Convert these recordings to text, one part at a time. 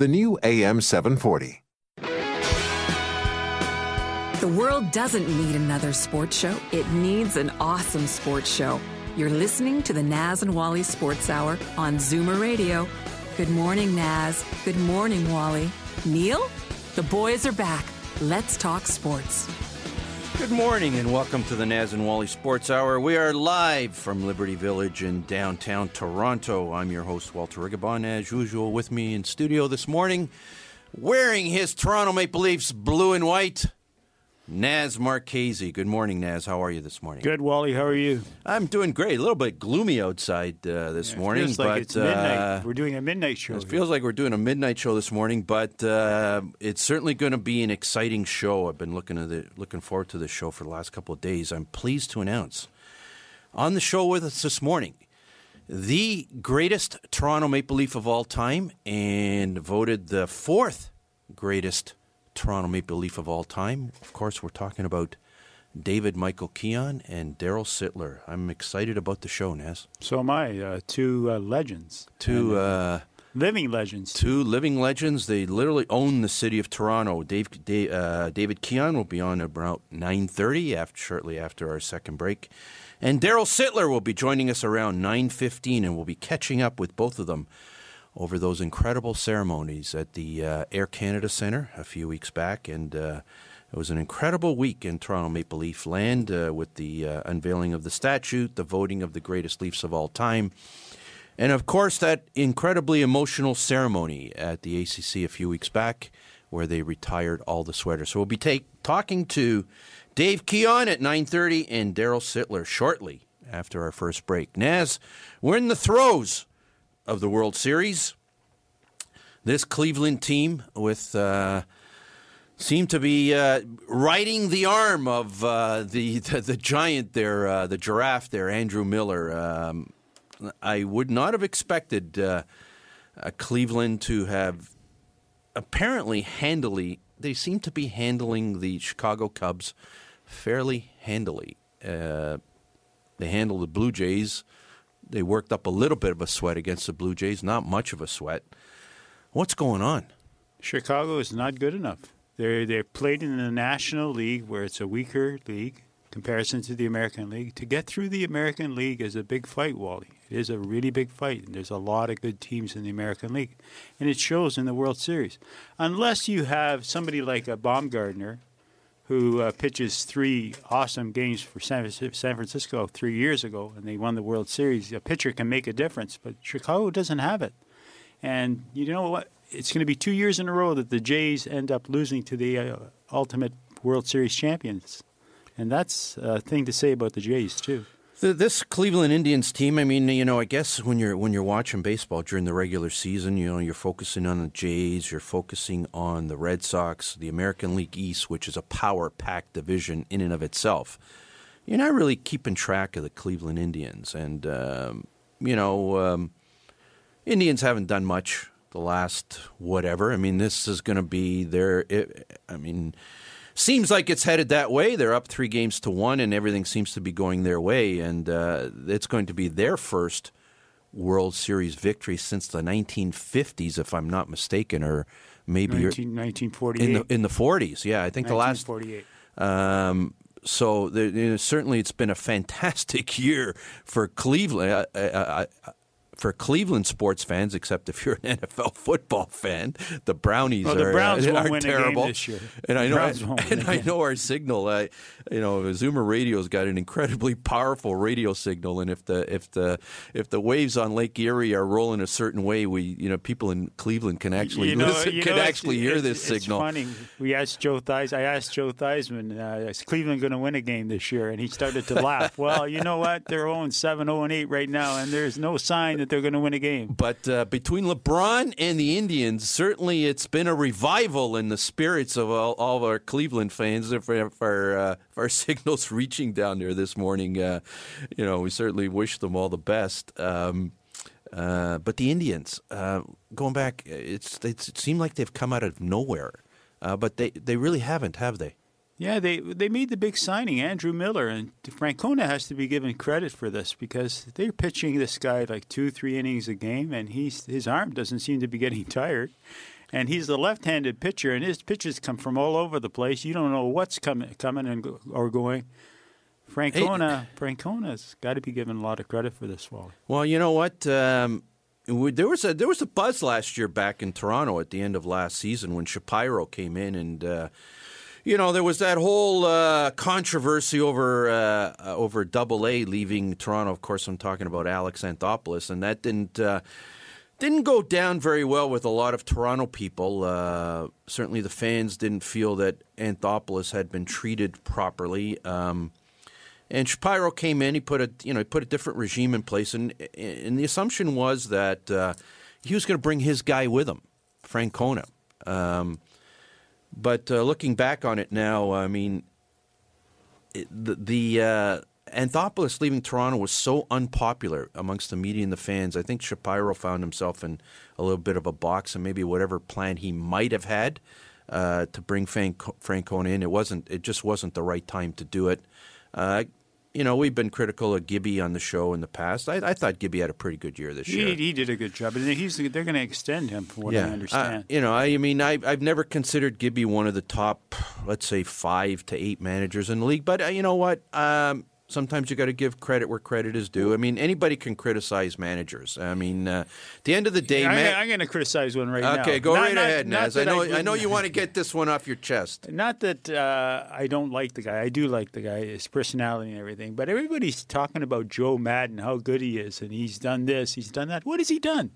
the new AM 740. The world doesn't need another sports show, it needs an awesome sports show. You're listening to the Naz and Wally Sports Hour on Zoomer Radio. Good morning, Naz. Good morning, Wally. Neil? The boys are back. Let's talk sports. Good morning and welcome to the Naz and Wally Sports Hour. We are live from Liberty Village in downtown Toronto. I'm your host, Walter Rigabon, as usual, with me in studio this morning, wearing his Toronto Maple Leafs blue and white. Naz Marchese. Good morning, Naz. How are you this morning? Good, Wally. How are you? I'm doing great. A little bit gloomy outside uh, this Yeah, morning, feels but like it's midnight. uh, We're doing a midnight show. it here. feels like we're doing a midnight show this morning, but uh, it's certainly going to be an exciting show. I've been looking at the, looking forward to this show for the last couple of days. I'm pleased to announce on the show with us this morning the greatest Toronto Maple Leaf of all time, and voted the fourth greatest Toronto Maple Leaf of all time. Of course, we're talking about David Michael Keon and Daryl Sittler. I'm excited about the show, Naz. so am I. Uh, two uh, legends. Two. And, Uh, living legends. two living legends. They literally own the city of Toronto. Dave, Dave uh, David Keon will be on about nine thirty, after shortly after our second break, and Daryl Sittler will be joining us around nine fifteen, and we'll be catching up with both of them over those incredible ceremonies at the uh, Air Canada Centre a few weeks back, and. Uh, it was an incredible week in Toronto Maple Leaf land uh, with the uh, unveiling of the statue, the voting of the greatest Leafs of all time, and of course, that incredibly emotional ceremony at the ACC a few weeks back where they retired all the sweaters. So we'll be take, talking to Dave Keon at 9.30 and Daryl Sittler shortly after our first break. Naz, we're in the throes of the World Series. This Cleveland team with... Uh, seem to be uh, riding the arm of uh, the, the the giant there, uh, the giraffe there, Andrew Miller. Um, I would not have expected uh, Cleveland to have apparently handily. They seem to be handling the Chicago Cubs fairly handily. Uh, they handled the Blue Jays. They worked up a little bit of a sweat against the Blue Jays, not much of a sweat. What's going on? Chicago is not good enough. They're they're played in the National League where it's a weaker league comparison to the American League. To get through the American League is a big fight, Wally. It is a really big fight, and there's a lot of good teams in the American League, and it shows in the World Series. Unless you have somebody like a Baumgartner, who uh, pitches three awesome games for San, Francisco three years ago, and they won the World Series. A pitcher can make a difference, but Chicago doesn't have it. And you know what? It's going to be two years in a row that the Jays end up losing to the uh, ultimate World Series champions. And that's a thing to say about the Jays, too. Th- This Cleveland Indians team, I mean, you know, I guess when you're when you're watching baseball during the regular season, you know, you're focusing on the Jays, you're focusing on the Red Sox, the American League East, which is a power-packed division in and of itself. You're not really keeping track of the Cleveland Indians, and um, you know, um, Indians haven't done much the last whatever. I mean, this is going to be their. It, I mean, seems like it's headed that way. They're up three games to one, and everything seems to be going their way. And uh, it's going to be their first World Series victory since the 1950s, if I'm not mistaken, or maybe 19, 1948. in the in the 40s. Yeah, I think the last 1948. um, so there, you know, certainly, it's been a fantastic year for Cleveland. Uh, uh, for Cleveland sports fans, except if you're an NFL football fan, the Brownies Well, are, the Browns uh, are win a game terrible. this year. And I know, and I know our signal. Uh, you know, Zoomer Radio's got an incredibly powerful radio signal, and if the if the if the waves on Lake Erie are rolling a certain way, we you know people in Cleveland can actually You know- listen, you can know, it's- actually hear it's- this it's signal. funny. We asked Joe Theis. I asked Joe Theismann, uh, "Is Cleveland going to win a game this year?" And he started to laugh. Well, you know what? They're 0 7, 0 8 right now, and there's no sign that they're going to win a game. But uh, between LeBron and the Indians, certainly it's been a revival in the spirits of all, all of our Cleveland fans. If if our, uh, if our signals reaching down there this morning, uh, you know, we certainly wish them all the best. Um, uh, but the Indians, uh, going back, it's, it's, it seemed like they've come out of nowhere. Uh, but they, they really haven't, have they? Yeah, they they made the big signing, Andrew Miller, and Francona has to be given credit for this because they're pitching this guy like two, three innings a game, and he's his arm doesn't seem to be getting tired. And he's the left-handed pitcher, and his pitches come from all over the place. You don't know what's coming, coming and go, or going. Francona, hey. Francona's got to be given a lot of credit for this, Wally. Well, you know what? Um, there was a there was a buzz last year back in Toronto at the end of last season when Shapiro came in and. Uh, you know, there was that whole uh, controversy over uh, over Double A leaving Toronto. Of course, I'm talking about Alex Anthopoulos, and that didn't uh, didn't go down very well with a lot of Toronto people. Uh, certainly, the fans didn't feel that Anthopoulos had been treated properly. Um, and Shapiro came in. He put a you know he put a different regime in place, and and the assumption was that uh, he was going to bring his guy with him, Francona. Um, but uh, looking back on it now, I mean, it, the, the uh, Anthopoulos leaving Toronto was so unpopular amongst the media and the fans. I think Shapiro found himself in a little bit of a box, and maybe whatever plan he might have had uh, to bring Frank, Francona in, it wasn't. It just wasn't the right time to do it. Uh, you know, we've been critical of Gibby on the show in the past. I, I thought Gibby had a pretty good year this he, year. He did a good job, and he's they're going to extend him, from what yeah. I understand. Uh, you know, I, I mean, I, I've never considered Gibby one of the top, let's say, five to eight managers in the league. But uh, you know what? Um, sometimes you got to give credit where credit is due. I mean, anybody can criticize managers. I mean, uh, at the end of the day, I, man, I'm going to criticize one right now. Okay, go not, right not, ahead, not Naz. I know, I, I know you want to get this one off your chest. Not that uh, I don't like the guy. I do like the guy, his personality and everything. But everybody's talking about Joe Maddon, how good he is, and he's done this, he's done that. What has he done?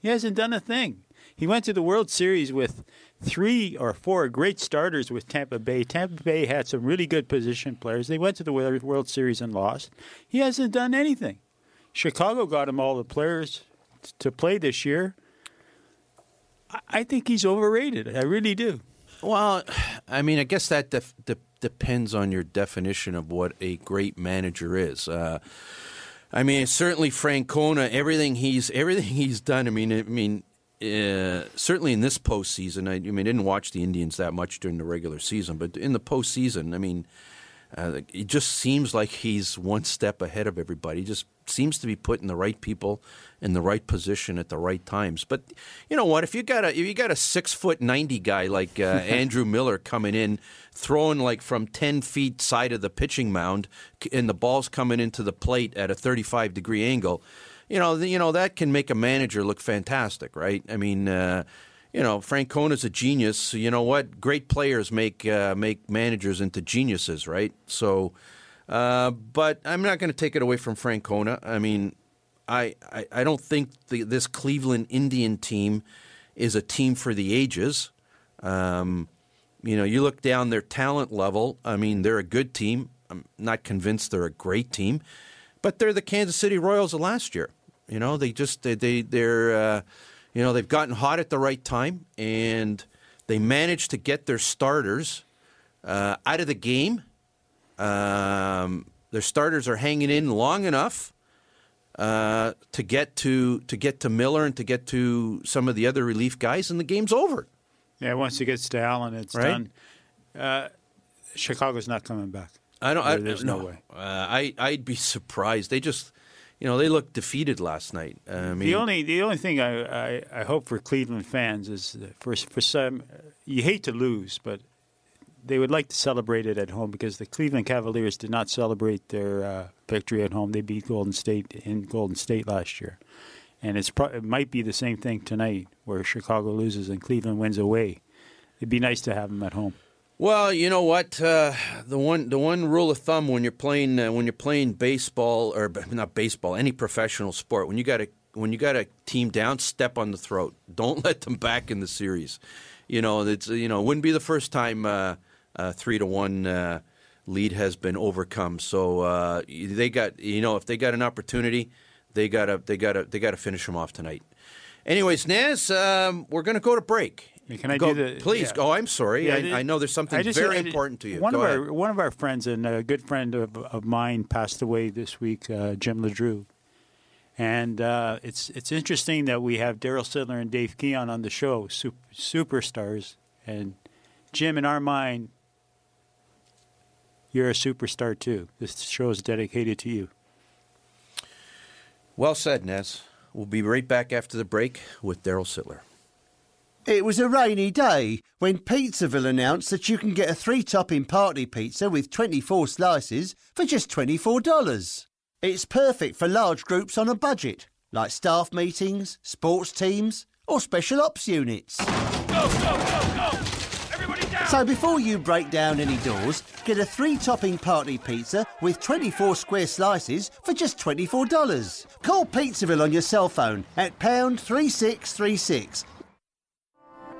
He hasn't done a thing. He went to the World Series with three or four great starters with Tampa Bay. Tampa Bay had some really good position players. They went to the World Series and lost. He hasn't done anything. Chicago got him all the players to play this year. I think he's overrated. I really do. Well, I mean, I guess that def- de- depends on your definition of what a great manager is. Uh, I mean, certainly Francona, everything he's everything he's done. I mean, I mean, uh, certainly in this postseason, I, I mean, I didn't watch the Indians that much during the regular season, but in the postseason, I mean, uh, it just seems like he's one step ahead of everybody. He just seems to be putting the right people in the right position at the right times. But you know what? If you got a if you got a six foot ninety guy like uh, Andrew Miller coming in, throwing like from ten feet side of the pitching mound, and the ball's coming into the plate at a thirty five degree angle you know, you know that can make a manager look fantastic, right? I mean, uh, you know, Francona's a genius. So you know what? Great players make uh, make managers into geniuses, right? So, uh, but I'm not going to take it away from Francona. I mean, I I, I don't think the, this Cleveland Indian team is a team for the ages. Um, you know, you look down their talent level. I mean, they're a good team. I'm not convinced they're a great team but they're the Kansas City Royals of last year. You know, they just they, they they're uh, you know they've gotten hot at the right time and they managed to get their starters uh, out of the game. Um, their starters are hanging in long enough uh, to get to to get to Miller and to get to some of the other relief guys, and the game's over. Yeah, once it gets to Allen, it's right? done. Uh, Chicago's not coming back. I don't. I, there's no, no way. Uh, I I'd be surprised. They just, you know, they looked defeated last night. I mean, the only the only thing I, I, I hope for Cleveland fans is for for some you hate to lose, but they would like to celebrate it at home because the Cleveland Cavaliers did not celebrate their uh, victory at home. They beat Golden State in Golden State last year, and it's pro- it might be the same thing tonight where Chicago loses and Cleveland wins away. It'd be nice to have them at home. Well, you know what? Uh, the one the one rule of thumb when you're playing uh, when you're playing baseball or not baseball, any professional sport, when you got a when you got a team down, step on the throat. Don't let them back in the series. You know, it's you know, it wouldn't be the first time uh, three to one uh, lead has been overcome. So uh, they got you know, if they got an opportunity, they gotta they gotta they gotta finish them off tonight. Anyways, Naz, um, we're to go to break. Can I go, do the? Please. yeah. Oh, I'm sorry. Yeah, I, I know there's something just- very important to you. One go of ahead. our one of our friends and a good friend of, of mine passed away this week, uh, Jim Ledrew. And uh, it's it's interesting that we have Daryl Sittler and Dave Keon on the show, super, superstars. And Jim, in our mind, you're a superstar too. This show is dedicated to you. Well said, Naz. We'll be right back after the break with Daryl Sittler. It was a rainy day when Pizzaville announced that you can get a three topping party pizza with 24 slices for just $24. It's perfect for large groups on a budget, like staff meetings, sports teams, or special ops units. So before you break down any doors, get a three topping party pizza with 24 square slices for just $24. Call Pizzaville on your cell phone at pound 3636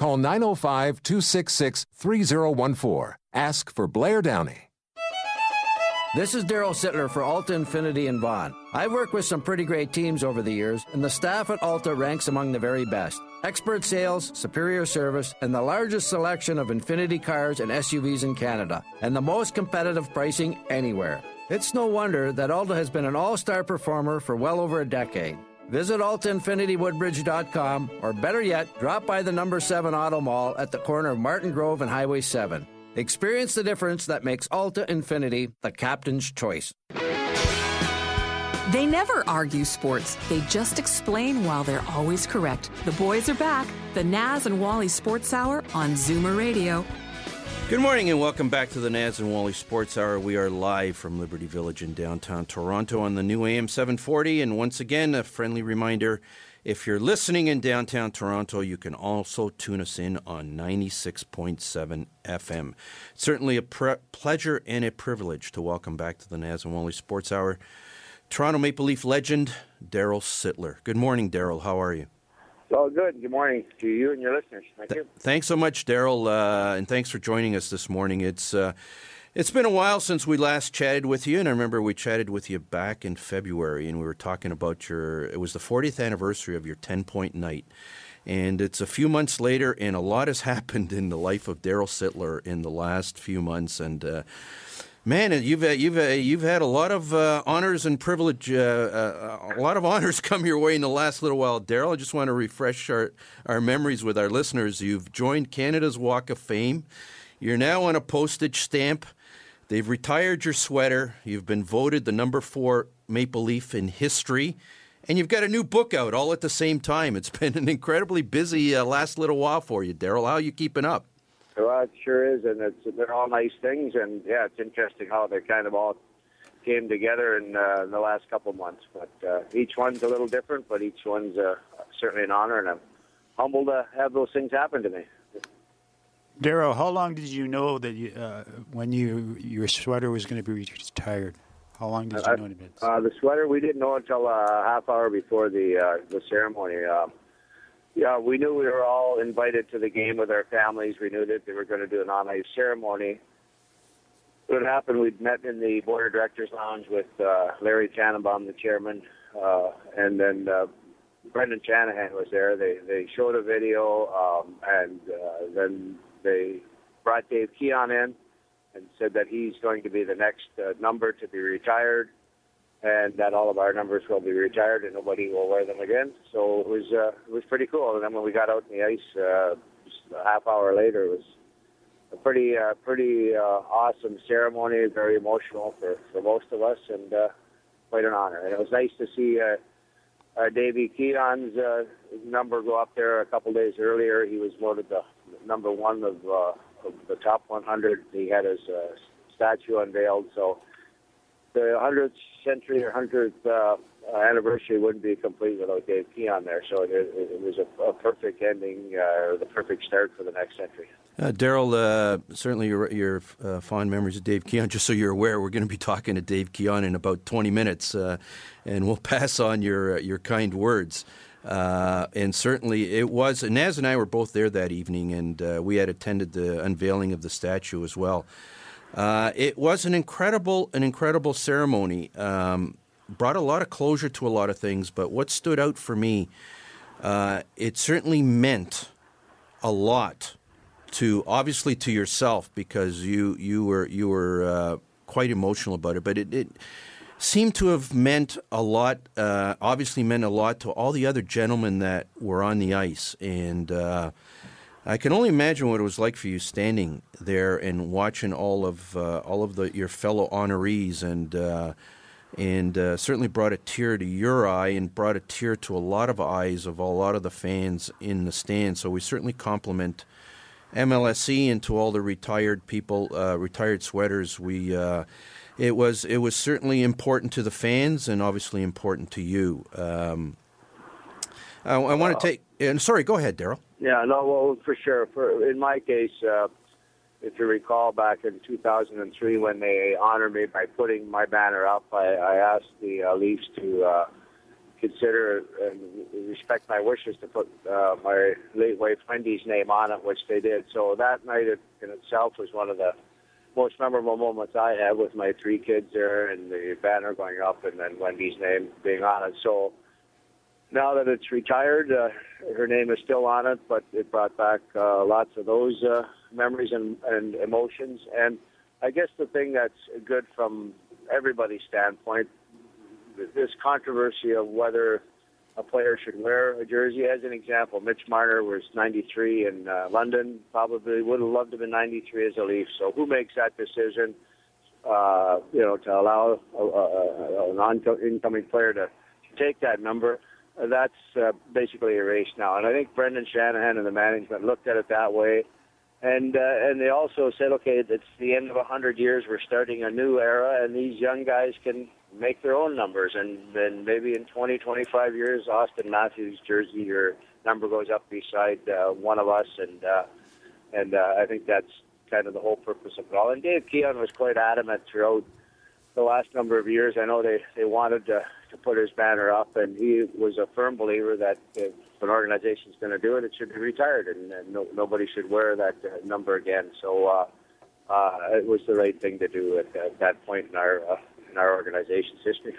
Call 905 266 3014. Ask for Blair Downey. This is Daryl Sittler for Alta Infiniti in Vaughan. I've worked with some pretty great teams over the years, and the staff at Alta ranks among the very best. Expert sales, superior service, and the largest selection of Infiniti cars and SUVs in Canada, and the most competitive pricing anywhere. It's no wonder that Alta has been an all star performer for well over a decade. Visit altainfinitywoodbridge.com, or better yet, drop by the number 7 Auto Mall at the corner of Martin Grove and Highway 7. Experience the difference that makes Alta Infiniti the captain's choice. They never argue sports. They just explain while they're always correct. The boys are back. The Naz and Wally Sports Hour on Zoomer Radio. Good morning and welcome back to the Naz and Wally Sports Hour. We are live from Liberty Village in downtown Toronto on the new AM 740. And once again, a friendly reminder if you're listening in downtown Toronto, you can also tune us in on 96.7 FM. Certainly a pre- pleasure and a privilege to welcome back to the Naz and Wally Sports Hour Toronto Maple Leaf legend, Daryl Sittler. Good morning, Daryl. How are you? It's all good. Good morning to you and your listeners. Thank you. Thanks so much, Daryl, uh, and thanks for joining us this morning. It's uh, it's been a while since we last chatted with you, and I remember we chatted with you back in February, and we were talking about your. It was the 40th anniversary of your 10 point night, and it's a few months later, and a lot has happened in the life of Daryl Sittler in the last few months, and. Uh, Man, you've uh, you've uh, you've had a lot of uh, honors and privilege, uh, uh, a lot of honors come your way in the last little while, Daryl. I just want to refresh our, our memories with our listeners. You've joined Canada's Walk of Fame. You're now on a postage stamp. They've retired your sweater. You've been voted the number four Maple Leaf in history, and you've got a new book out all at the same time. It's been an incredibly busy uh, last little while for you, Daryl. How are you keeping up? Well, it sure is, and it's they're all nice things, and yeah, it's interesting how they kind of all came together in, uh, in the last couple months. But uh, each one's a little different, but each one's uh, certainly an honor, and I'm humbled to have those things happen to me. Daryl, how long did you know that you, uh, when you your sweater was going to be retired? How long did you know in advance? Uh, the sweater we didn't know until uh, a half hour before the uh, the ceremony. Uh, yeah, we knew we were all invited to the game with our families. We knew that they were going to do an on-ice ceremony. What happened, we'd met in the board of directors lounge with uh, Larry Tannenbaum, the chairman, uh, and then uh, Brendan Shanahan was there. They they showed a video, um, and uh, then they brought Dave Keon in and said that he's going to be the next uh, number to be retired and that all of our numbers will be retired and nobody will wear them again. So it was uh, it was pretty cool. And then when we got out in the ice, uh, just a half hour later, it was a pretty uh, pretty uh, awesome ceremony, very emotional for for most of us, and uh, quite an honor. And it was nice to see. Uh, uh, Davey Keon's uh, number go up there a couple days earlier. He was voted the number one of, uh, of the top 100. He had his uh, statue unveiled. So the 100th century or 100th uh, anniversary wouldn't be complete without Dave Keon there. So it, it was a, a perfect ending, uh, the perfect start for the next century. Uh, Daryl, uh, certainly your, your uh, fond memories of Dave Keon. Just so you're aware, we're going to be talking to Dave Keon in about 20 minutes, uh, and we'll pass on your your kind words. Uh, and certainly it was. Naz and I were both there that evening, and uh, we had attended the unveiling of the statue as well. Uh, it was an incredible, an incredible ceremony. Um, brought a lot of closure to a lot of things, but what stood out for me, uh, it certainly meant a lot to obviously to yourself because you you were you were uh, quite emotional about it, but it, it seemed to have meant a lot. Uh, obviously, meant a lot to all the other gentlemen that were on the ice, and uh, I can only imagine what it was like for you standing there and watching all of uh, all of the your fellow honorees, and uh, and uh, certainly brought a tear to your eye, and brought a tear to a lot of eyes of a lot of the fans in the stands. So we certainly compliment. MLSE and to all the retired people, uh, retired sweaters, we it was it was certainly important to the fans and obviously important to you. Um, I, I want to take. And sorry, go ahead, Daryl. Yeah, no, well, for sure. For in my case, uh, if you recall, back in 2003 when they honored me by putting my banner up, I, I asked the uh, Leafs to uh, consider and respect my wishes to put uh, my late wife Wendy's name on it, which they did. So that night in itself was one of the most memorable moments I had with my three kids there and the banner going up and then Wendy's name being on it. So now that it's retired, uh, her name is still on it, but it brought back uh, lots of those uh, memories and, and emotions. And I guess the thing that's good from everybody's standpoint, this controversy of whether a player should wear a jersey. As an example, Mitch Marner was 93 in uh, London. Probably would have loved to be 93 as a Leaf. So who makes that decision? Uh, you know, to allow a, a, an incoming player to take that number. That's uh, basically erased now. And I think Brendan Shanahan and the management looked at it that way. And uh, and they also said, okay, it's the end of a hundred years. We're starting a new era, and these young guys can make their own numbers. And then maybe in 20, 25 years, Auston Matthews' jersey or number goes up beside uh, one of us, and uh, and uh, I think that's kind of the whole purpose of it all. And Dave Keon was quite adamant throughout the last number of years. I know they they wanted to to put his banner up, and he was a firm believer that if an organization is going to do it, it should be retired, and, and no, nobody should wear that uh, number again. So. Uh, uh, it was the right thing to do at, at that point in our uh, in our organization's history.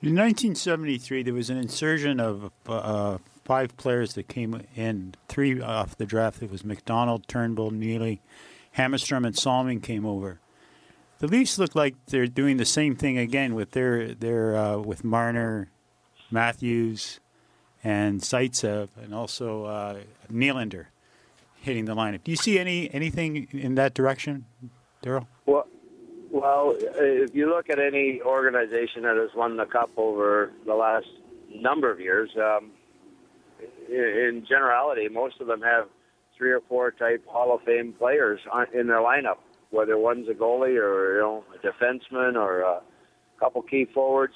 In 1973, there was an insertion of uh, five players that came in, three off the draft. It was McDonald, Turnbull, Neely, Hammarstrom, and Salming came over. The Leafs look like they're doing the same thing again with their their uh, with Marner, Matthews, and Zaitsev, and also uh, Nylander hitting the lineup. Do you see any anything in that direction, Daryl? Well, well, if you look at any organization that has won the cup over the last number of years, um, in generality, most of them have three or four type Hall of Fame players in their lineup, whether one's a goalie or you know a defenseman or a couple key forwards.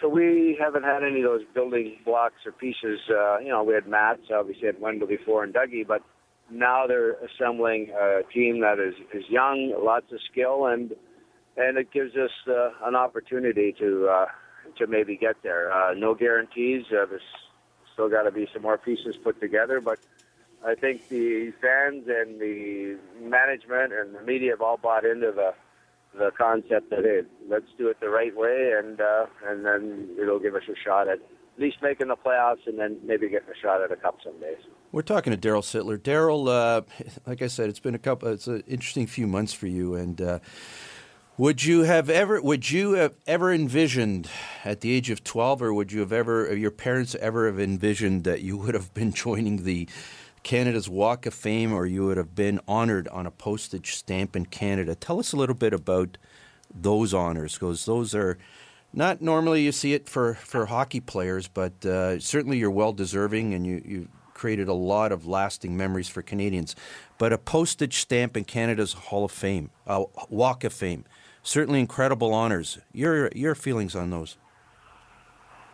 So we haven't had any of those building blocks or pieces. Uh, you know, we had Mats, obviously had Wendel before and Dougie, but now they're assembling a team that is, is young, lots of skill, and and it gives us uh, an opportunity to uh, to maybe get there. Uh, no guarantees. Uh, this still got to be some more pieces put together, but I think the fans and the management and the media have all bought into the the concept that hey, let's do it the right way, and uh, and then it'll give us a shot at at least making the playoffs, and then maybe getting a shot at a cup some days. We're talking to Daryl Sittler. Daryl, uh, like I said, it's been a couple. It's an interesting few months for you, and uh, would you have ever would you have ever envisioned at the age of twelve, or would you have ever your parents ever have envisioned that you would have been joining the Canada's Walk of Fame, or you would have been honored on a postage stamp in Canada? Tell us a little bit about those honors, because those are not normally you see it for, for hockey players, but uh, certainly you're well deserving and you, you created a lot of lasting memories for Canadians. But a postage stamp in Canada's Hall of Fame, a Walk of Fame, certainly incredible honors. Your your feelings on those?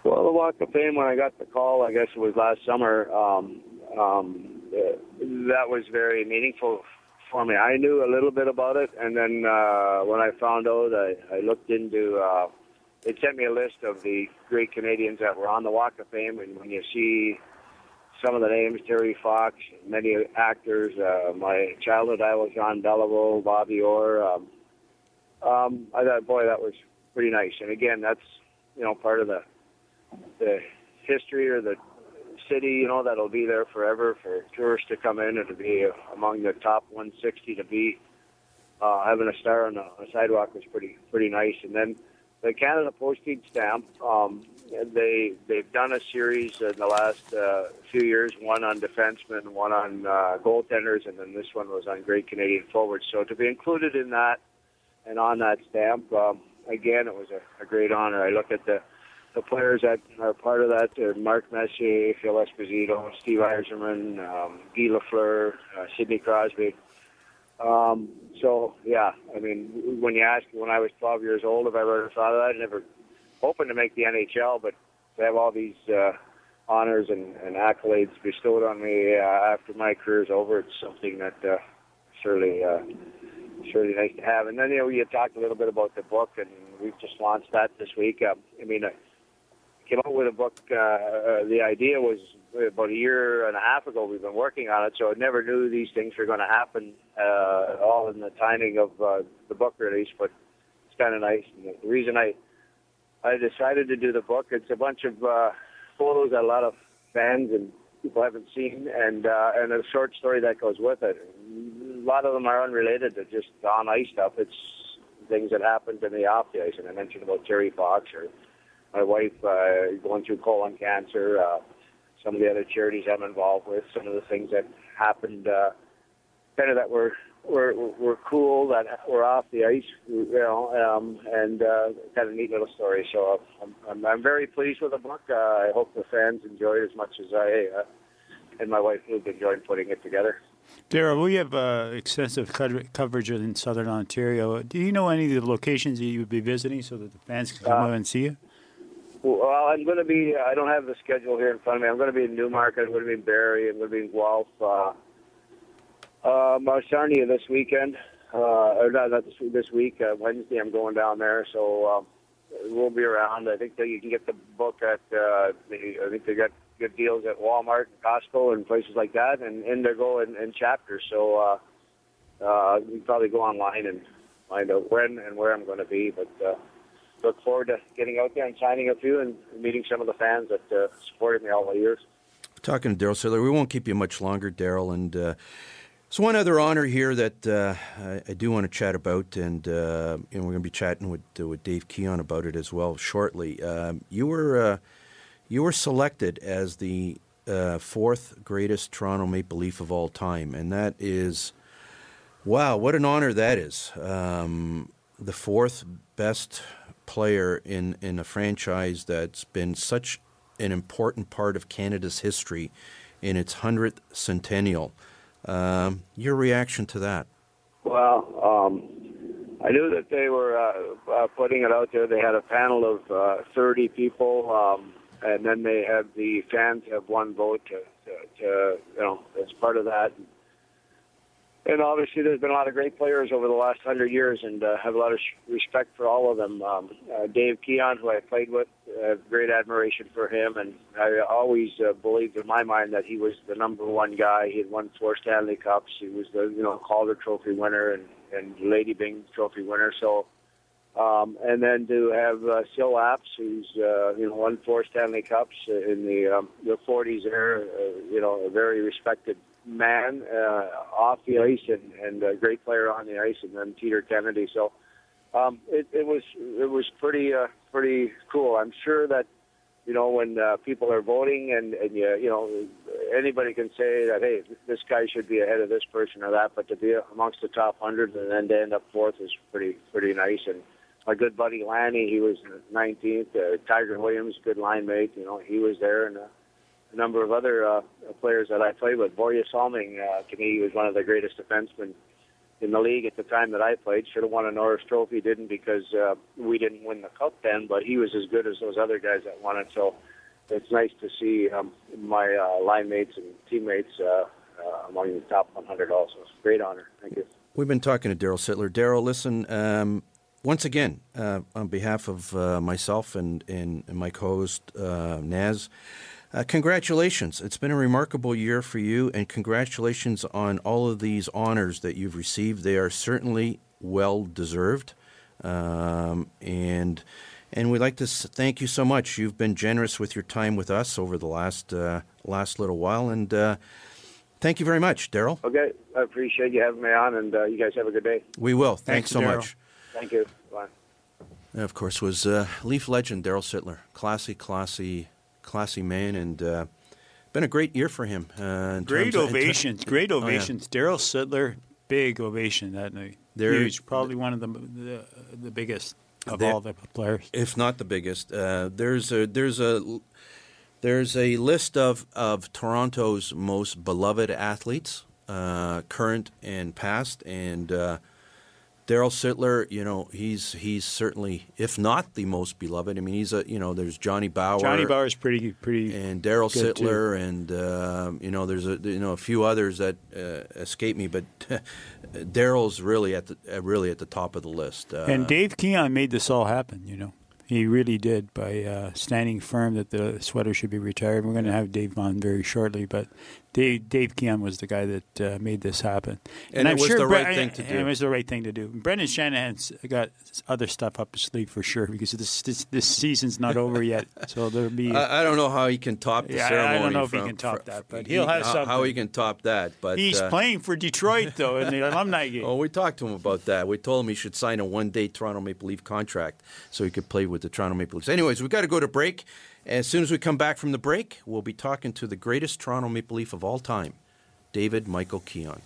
Well, the Walk of Fame, when I got the call, I guess it was last summer, um, um, uh, that was very meaningful for me. I knew a little bit about it, and then uh, when I found out, I, I looked into. Uh, they sent me a list of the great Canadians that were on the Walk of Fame, and when you see some of the names, Terry Fox, many actors, uh, my childhood idol, Jean Beliveau, Bobby Orr, um, um, I thought, boy, that was pretty nice. And again, that's you know part of the the history or the city, you know, that'll be there forever for tourists to come in and to be among the top 160 to be uh, having a star on the, on sidewalk was pretty pretty nice. And then the Canada Postage Stamp, um, they they've done a series in the last uh, few years, one on defensemen, one on uh, goaltenders, and then this one was on great Canadian forwards. So to be included in that and on that stamp, um, again, it was a, a great honor. I look at the the players that are part of that: uh, Mark Messier, Phil Esposito, Steve Yzerman, um, Guy Lafleur, uh, Sidney Crosby. Um, so yeah, I mean, when you ask when I was 12 years old if I ever thought of that, I never hoping to make the NHL, but to have all these uh, honors and, and accolades bestowed on me uh, after my career is over, it's something that uh, surely uh, nice to have. And then you know you talked a little bit about the book, and we've just launched that this week. Um, I mean. Uh, came up with a book. Uh, uh, the idea was about a year and a half ago. We've been working on it, so I never knew these things were going to happen uh, all in the timing of uh, the book release. But it's kind of nice. And the reason I I decided to do the book, it's a bunch of uh, photos that a lot of fans and people haven't seen, and uh, and a short story that goes with it. A lot of them are unrelated to just on ice stuff. It's things that happened to me off the ice, and I mentioned about Terry Fox or my wife uh, going through colon cancer, uh, some of the other charities I'm involved with, some of the things that happened, uh, kind of that were were were cool that were off the ice, you know, um, and uh, kind of neat little story. So I'm, I'm I'm very pleased with the book. Uh, I hope the fans enjoy it as much as I uh, and my wife have enjoyed putting it together. Daryl, we have uh, extensive co- coverage in Southern Ontario. Do you know any of the locations that you would be visiting so that the fans can come Uh, out and see you? Well, I'm going to be. I don't have the schedule here in front of me. I'm going to be in Newmarket. I'm going to be in Barrie. I'm going to be in Guelph. Uh, uh, Sarnia this weekend. Uh, or not, not this, this week. Uh, Wednesday, I'm going down there. So um, we'll be around. I think that you can get the book at. Uh, the, I think they got good deals at Walmart, and Costco, and places like that, and Indigo and, and chapters. So uh, uh, you can probably go online and find out when and where I'm going to be. But uh, look forward to getting out there and signing a few and meeting some of the fans that uh, supported me all the years. Talking to Daryl Sittler, we won't keep you much longer, Daryl. And uh, one other honor here that uh, I, I do want to chat about, and, uh, and we're going to be chatting with uh, with Dave Keon about it as well shortly. Um, you were uh, you were selected as the uh, fourth greatest Toronto Maple Leaf of all time, and that is wow, what an honor that is. Um, the fourth best player in, in a franchise that's been such an important part of Canada's history in its 100th centennial. Um, your reaction to that? Well, um, I knew that they were uh, uh, putting it out there. They had a panel of uh, 30 people, um, and then they had the fans have one vote to, to, to you know, as part of that. And obviously there's been a lot of great players over the last hundred years, and uh, have a lot of sh- respect for all of them. Um, uh, Dave Keon, who I played with, uh, great admiration for him, and I always uh, believed in my mind that he was the number one guy. He had won four Stanley Cups. He was the you know Calder Trophy winner and and Lady Byng Trophy winner. So. Um, and then to have uh, Syl Apps, who's uh, you know won four Stanley Cups in the um, the 40s there, uh, you know a very respected man uh, off the ice and, and a great player on the ice, and then Teeder Kennedy. So um, it, it was it was pretty uh, pretty cool. I'm sure that you know when uh, people are voting and and you you know anybody can say that hey this guy should be ahead of this person or that, but to be amongst the top hundred and then to end up fourth is pretty pretty nice. And my good buddy Lanny, he was 19th. Uh, Tiger Williams, good line mate, you know he was there and. Uh, a number of other uh, players that I played with. Börje Salming, uh, to me, was one of the greatest defensemen in the league at the time that I played. Should have won a Norris Trophy, didn't because uh, we didn't win the cup then, but he was as good as those other guys that won it. So it's nice to see um, my uh, line mates and teammates uh, uh, among the top 100 also. It's a great honor. Thank you. We've been talking to Daryl Sittler. Daryl, listen, um, once again, uh, on behalf of uh, myself and, and, and my co host, uh, Naz, uh, congratulations. It's been a remarkable year for you, and congratulations on all of these honors that you've received. They are certainly well deserved. Um, and and we'd like to thank you so much. You've been generous with your time with us over the last uh, last little while, and uh, thank you very much, Daryl. Okay, I appreciate you having me on, and uh, you guys have a good day. We will. Thanks, Thanks so much. Thank you. Bye. That, of course, was uh, Leaf legend Daryl Sittler. Classy, classy classy man, and uh, been a great year for him. Uh, great ovations, great ovations. Oh, yeah. Daryl Sittler, big ovation that night. They're, Huge, probably one of the the, the biggest of all the players, if not the biggest. Uh, there's a there's a there's a list of of Toronto's most beloved athletes, uh, current and past, and uh, Daryl Sittler, you know, he's he's certainly, if not the most beloved. I mean, he's a you know, there's Johnny Bower. Johnny Bower's pretty pretty. And Daryl Sittler, too. and uh, you know, there's a you know a few others that uh, escape me, but Daryl's really at the uh, really at the top of the list. Uh, and Dave Keon made this all happen. You know. He really did by uh, standing firm that the sweater should be retired. We're going to have Dave on very shortly, but Dave, Dave Keon was the guy that uh, made this happen. And, and it I'm was sure the right Bre- thing to do. it was the right thing to do. Brendan Shanahan's got other stuff up his sleeve for sure because this this, this season's not over yet. So there'll be. I, I, don't know how he can top the yeah, ceremony. I don't know from, if he can top that, but he'll have how, something. How he can top that, but he's uh, playing for Detroit though in the alumni game. Oh, we talked to him about that. We told him he should sign a one-day Toronto Maple Leaf contract so he could play with the Toronto Maple Leafs. Anyways, we've got to go to break. As soon as we come back from the break, we'll be talking to the greatest Toronto Maple Leaf of all time. David Michael Keon.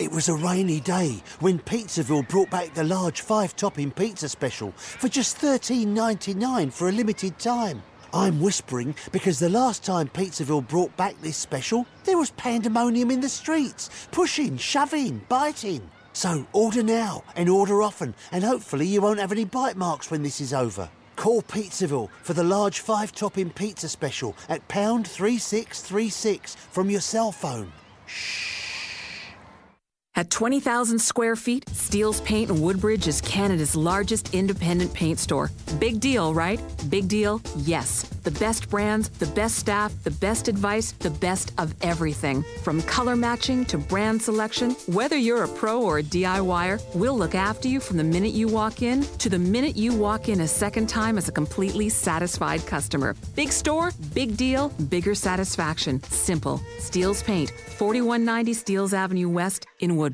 It was a rainy day when Pizzaville brought back the large five topping pizza special for just $13.99 for a limited time. I'm whispering because the last time Pizzaville brought back this special, there was pandemonium in the streets, pushing, shoving, biting. So order now and order often, and hopefully you won't have any bite marks when this is over. Call Pizzaville for the large five topping pizza special at pound 3636 from your cell phone. Shh. At 20,000 square feet, Steele's Paint in Woodbridge is Canada's largest independent paint store. Big deal, right? Big deal, yes. The best brands, the best staff, the best advice, the best of everything. From color matching to brand selection, whether you're a pro or a DIYer, we'll look after you from the minute you walk in to the minute you walk in a second time as a completely satisfied customer. Big store, big deal, bigger satisfaction. Simple. Steele's Paint, 4190 Steeles Avenue West in Woodbridge.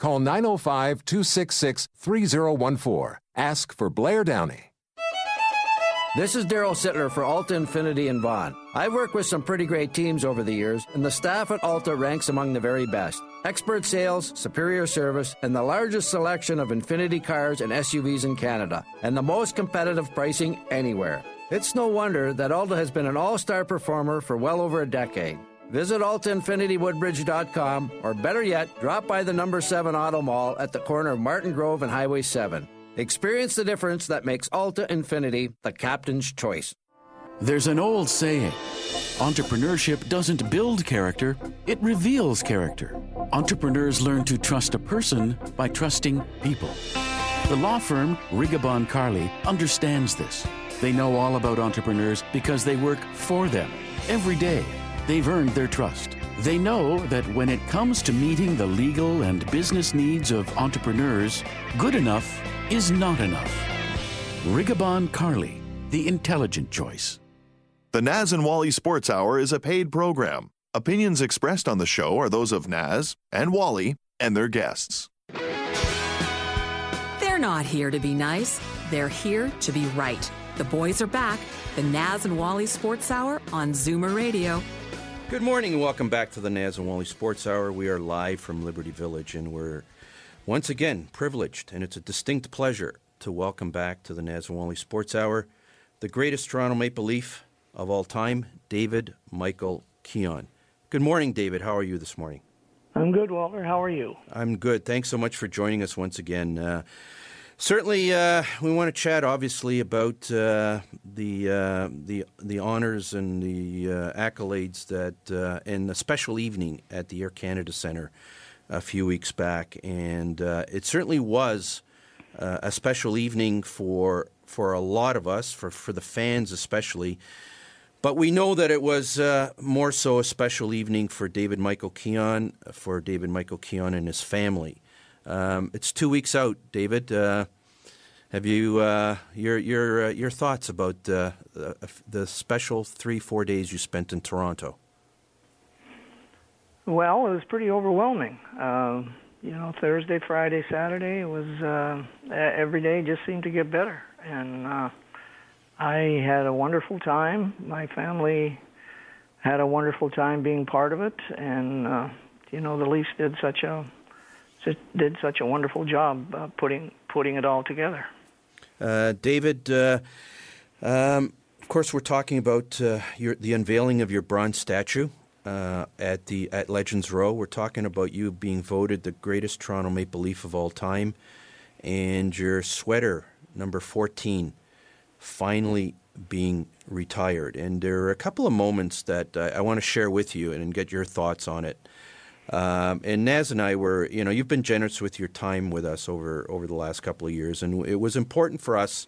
Call 905 266 3014. Ask for Blair Downey. This is Daryl Sittler for Alta Infiniti in Vaughan. I've worked with some pretty great teams over the years, and the staff at Alta ranks among the very best. Expert sales, superior service, and the largest selection of Infiniti cars and SUVs in Canada, and the most competitive pricing anywhere. It's no wonder that Alta has been an all star performer for well over a decade. Visit altainfinitywoodbridge.com, or better yet, drop by the number 7 Auto Mall at the corner of Martin Grove and Highway 7. Experience the difference that makes Alta Infiniti the captain's choice. There's an old saying entrepreneurship doesn't build character, it reveals character. Entrepreneurs learn to trust a person by trusting people. The law firm Rigabon Carly understands this. They know all about entrepreneurs because they work for them every day. They've earned their trust. They know that when it comes to meeting the legal and business needs of entrepreneurs, good enough is not enough. Rigabon Carly, the intelligent choice. The Naz and Wally Sports Hour is a paid program. Opinions expressed on the show are those of Naz and Wally and their guests. They're not here to be nice, they're here to be right. The boys are back. The Naz and Wally Sports Hour on Zoomer Radio. Good morning and welcome back to the Naz and Wally Sports Hour. We are live from Liberty Village and we're once again privileged and it's a distinct pleasure to welcome back to the Naz and Wally Sports Hour the greatest Toronto Maple Leaf of all time, David Michael Keon. Good morning, David. How are you this morning? I'm good, Walter. How are you? I'm good. Thanks so much for joining us once again. Uh, certainly, uh, we want to chat, obviously, about uh, the uh, the the honors and the uh, accolades that uh, and a special evening at the Air Canada Centre a few weeks back, and it certainly was a special evening for for a lot of us, for for the fans especially. But we know that it was uh, more so a special evening for David Michael Keon, for David Michael Keon and his family. Um, it's two weeks out, David. Uh, have you uh, your your uh, your thoughts about uh, the special three four days you spent in Toronto? Well, it was pretty overwhelming. Um, you know, Thursday, Friday, Saturday, it was uh, every day just seemed to get better, and I had a wonderful time. My family had a wonderful time being part of it, and uh, you know the Leafs did such a did such a wonderful job uh, putting putting it all together. Uh, David, uh, um, of course, we're talking about uh, your, the unveiling of your bronze statue uh, at the at Legends Row. We're talking about you being voted the greatest Toronto Maple Leaf of all time, and your sweater number fourteen finally being retired. And there are a couple of moments that uh, I want to share with you and get your thoughts on it. Um, and Naz and I were, you know, you've been generous with your time with us over over the last couple of years, and it was important for us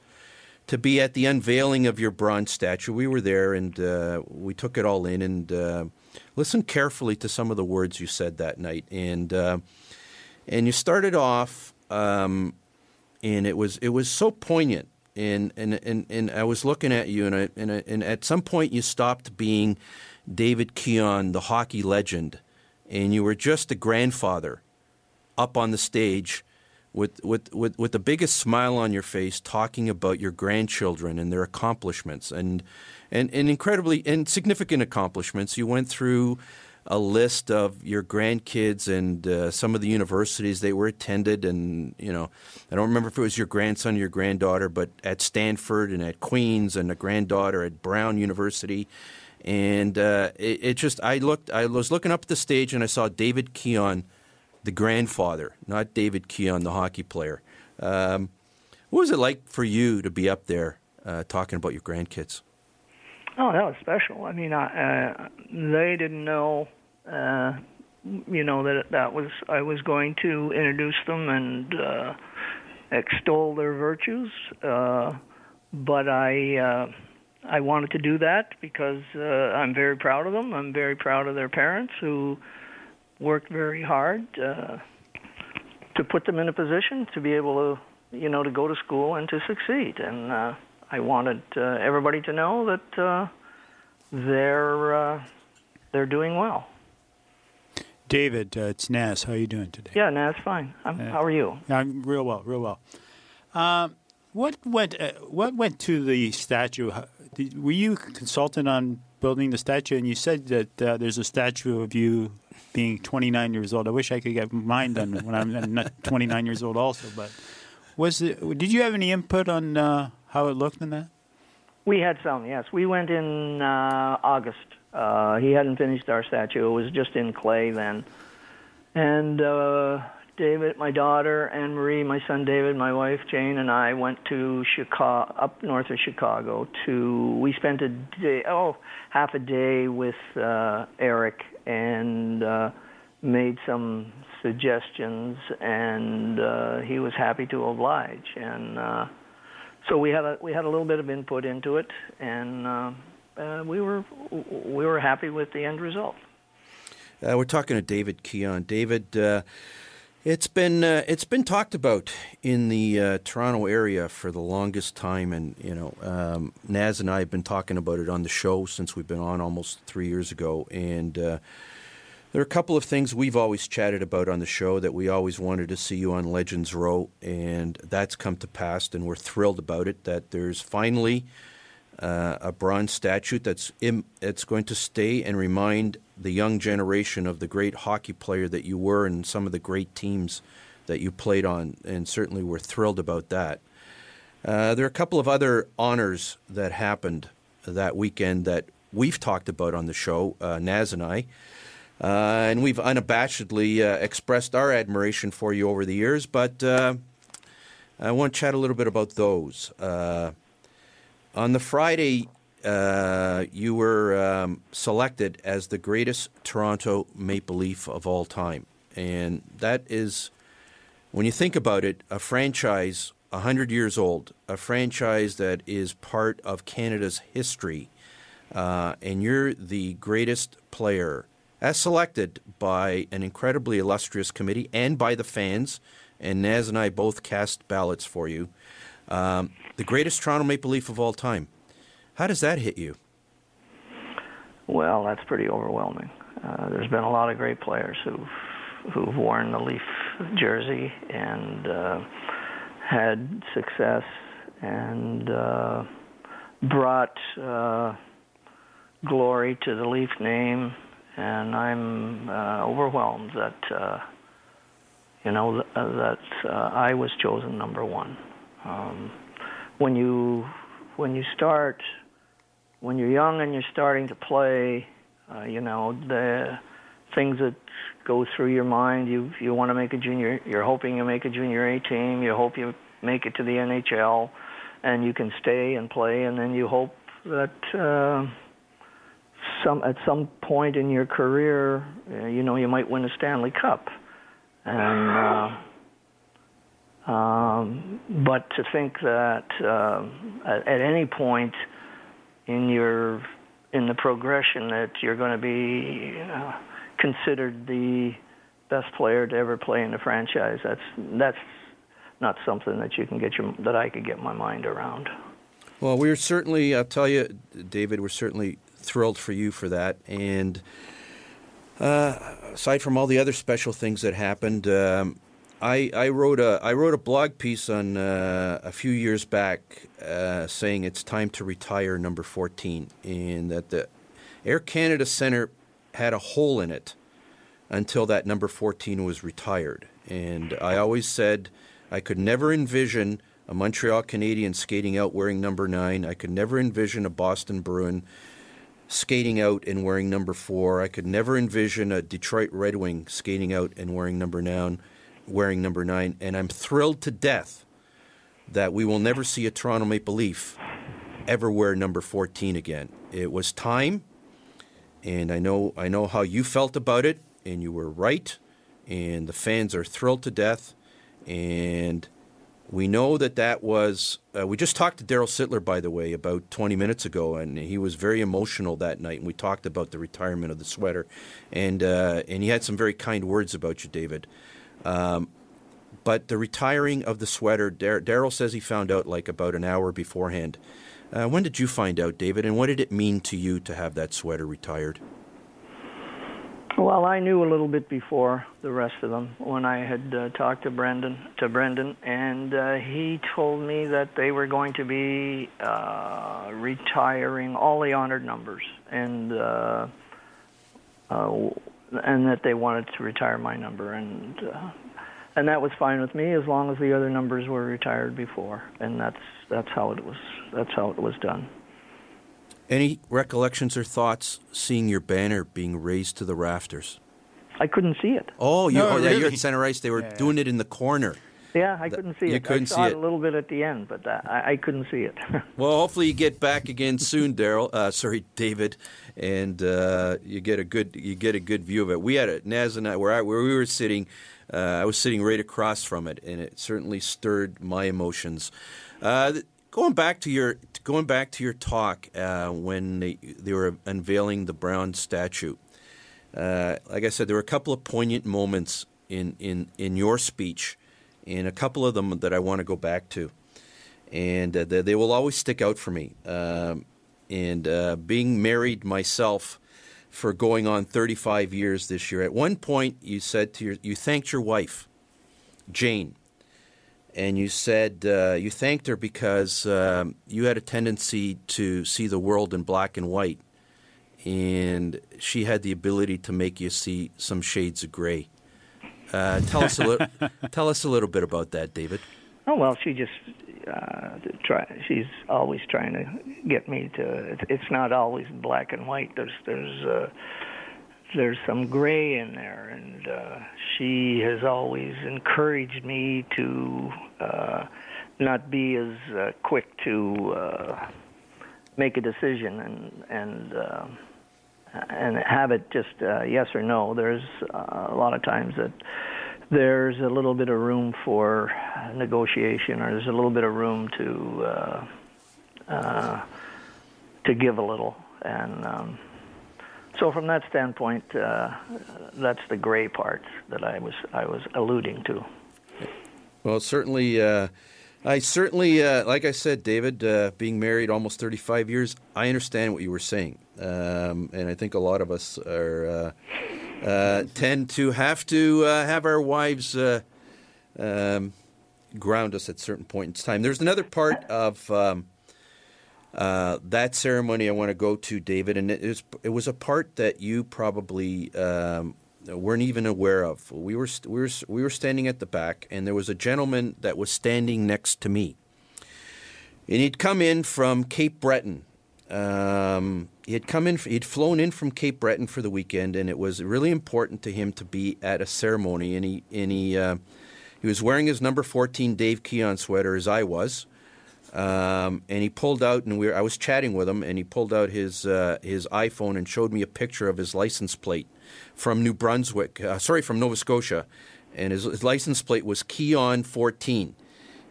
to be at the unveiling of your bronze statue. We were there, and uh, we took it all in and uh, listened carefully to some of the words you said that night. And uh, and you started off, um, and it was it was so poignant and and and, and I was looking at you, and I, and, I, and at some point you stopped being David Keon, the hockey legend, and you were just a grandfather up on the stage with, with, with, with the biggest smile on your face talking about your grandchildren and their accomplishments and, and, and incredibly and significant accomplishments. You went through a list of your grandkids and uh, some of the universities they were attended. And, you know, I don't remember if it was your grandson or your granddaughter, but at Stanford and at Queens and a granddaughter at Brown University. And uh, it, it, just, I looked, I was looking up at the stage and I saw David Keon, the grandfather, not David Keon, the hockey player. Um, what was it like for you to be up there uh, talking about your grandkids? Oh, that was special. I mean, I, uh, they didn't know, uh, you know, that that was I was going to introduce them and uh, extol their virtues. Uh, but I, uh, I wanted to do that because uh, I'm very proud of them. I'm very proud of their parents who worked very hard uh, to put them in a position to be able to, you know, to go to school and to succeed. And uh, I wanted uh, everybody to know that uh, they're uh, they're doing well. David, uh, it's Naz. How are you doing today? Yeah, Naz, fine. I'm, how are you? I'm real well, real well. Um, what went uh, what went to the statue? Did, were you consultant on building the statue? And you said that uh, there's a statue of you being 29 years old. I wish I could get mine done when I'm not 29 years old, also. But was it? Did you have any input on uh, how it looked in that? We had some, yes. We went in uh, August. Uh, he hadn't finished our statue. It was just in clay then. And uh, David, my daughter, Anne Marie, my son David, my wife Jane, and I went to Chicago, up north of Chicago. To we spent a day, oh, half a day with uh, Eric, and uh, made some suggestions, and uh, he was happy to oblige. And uh, so we had a we had a little bit of input into it, and uh, uh, we were we were happy with the end result. Uh, we're talking to David Keon. David, uh, it's been uh, it's been talked about in the uh, Toronto area for the longest time, and you know, um, Naz and I have been talking about it on the show since we've been on almost three years ago, and. Uh, there are a couple of things we've always chatted about on the show that we always wanted to see you on Legends Row, and that's come to pass, and we're thrilled about it. That there's finally uh, a bronze statue that's Im- it's going to stay and remind the young generation of the great hockey player that you were and some of the great teams that you played on, and certainly we're thrilled about that. Uh, there are a couple of other honors that happened that weekend that we've talked about on the show, uh, Naz and I. Uh, and we've unabashedly uh, expressed our admiration for you over the years, but uh, I want to chat a little bit about those. Uh, on the Friday, uh, you were um, selected as the greatest Toronto Maple Leaf of all time. And that is, when you think about it, a franchise 100 years old, a franchise that is part of Canada's history, uh, and you're the greatest player as selected by an incredibly illustrious committee and by the fans. And Naz and I both cast ballots for you. Um, the greatest Toronto Maple Leaf of all time. How does that hit you? Well, that's pretty overwhelming. Uh, there's been a lot of great players who've who've worn the Leaf jersey and uh, had success and uh, brought uh, glory to the Leaf name. And I'm uh, overwhelmed that uh, you know uh, that uh, I was chosen number one. Um, when you when you start when you're young and you're starting to play, uh, you know the things that go through your mind. You you want to make a junior. You're hoping you make a junior A team. You hope you make it to the NHL, and you can stay and play. And then you hope that uh, some at some point in your career, uh, you know, you might win a Stanley Cup. And uh, um, but to think that uh, at, at any point in your in the progression that you're going to be uh, considered the best player to ever play in the franchise. That's that's not something that you can get your that I could get my mind around. Well, we're certainly, I'll tell you, David, we're certainly thrilled for you for that. And uh, aside from all the other special things that happened, um, I, I wrote a I wrote a blog piece on uh, a few years back uh, saying it's time to retire number 14, and that the Air Canada Centre had a hole in it until that number 14 was retired. And I always said I could never envision a Montreal Canadian skating out wearing number nine. I could never envision a Boston Bruin skating out and wearing number four. I could never envision a Detroit Red Wing skating out and wearing number nine, wearing number nine. And I'm thrilled to death that we will never see a Toronto Maple Leaf ever wear number 14 again. It was time, and I know I know how you felt about it, and you were right. And the fans are thrilled to death, and we know that that was. Uh, we just talked to Daryl Sittler, by the way, about 20 minutes ago, and he was very emotional that night. And we talked about the retirement of the sweater, and uh, and he had some very kind words about you, David. Um, but the retiring of the sweater, Daryl says he found out like about an hour beforehand. Uh, when did you find out, David, and what did it mean to you to have that sweater retired? Well, I knew a little bit before the rest of them when I had uh, talked to Brendan to Brendan, and uh, he told me that they were going to be uh, retiring all the honored numbers, and uh, uh, and that they wanted to retire my number, and uh, and that was fine with me as long as the other numbers were retired before, and that's that's how it was that's how it was done. Any recollections or thoughts seeing your banner being raised to the rafters? I couldn't see it. Oh, you, No, oh yeah, you're at center ice. They were Yeah. doing it in the corner. Yeah, I couldn't see you it. couldn't I saw see it a little bit at the end, but uh, I, I couldn't see it. Well, hopefully you get back again soon, Daryl. Uh, sorry, David, and uh, you get a good you get a good view of it. We had it, Naz and I, where I, where we were sitting. Uh, I was sitting right across from it, and it certainly stirred my emotions. Uh, going back to your going back to your talk uh, when they they were unveiling the Brown statue. Uh, like I said, there were a couple of poignant moments in, in, in your speech, and a couple of them that I want to go back to. And uh, they, they will always stick out for me. Um, and uh, being married myself for going on 35 years this year, at one point you said to your, you thanked your wife, Jane, and you said uh, you thanked her because um, you had a tendency to see the world in black and white and she had the ability to make you see some shades of gray. Uh, tell us a little. tell us a little bit about that, David. oh well, she just uh, try. She's always trying to get me to. It's, it's not always black and white. There's there's uh, there's some gray in there, and uh, she has always encouraged me to uh, not be as uh, quick to uh, make a decision and and. Uh, and have it just uh, yes or no. There's uh, a lot of times that there's a little bit of room for negotiation, or there's a little bit of room to uh, uh, to give a little, and um, so from that standpoint, uh, that's the gray part that I was I was alluding to. Well, certainly, uh, I certainly, uh, like I said, David, uh, being married almost 35 years, I understand what you were saying, um, and I think a lot of us are uh, uh, tend to have to uh, have our wives uh, um, ground us at certain points in time. There's another part of. Um, that ceremony I want to go to, David, and it, is, it was a part that you probably um, weren't even aware of. We were we were we were standing at the back, and there was a gentleman that was standing next to me, and he'd come in from Cape Breton. Um, he had come in. He'd flown in from Cape Breton for the weekend, and it was really important to him to be at a ceremony. And he and he uh, he was wearing his number fourteen Dave Keon sweater, as I was. Um, and he pulled out, and we were, I was chatting with him, and he pulled out his uh, his iPhone and showed me a picture of his license plate from New Brunswick, uh, sorry, from Nova Scotia, and his, his license plate was Keon 14.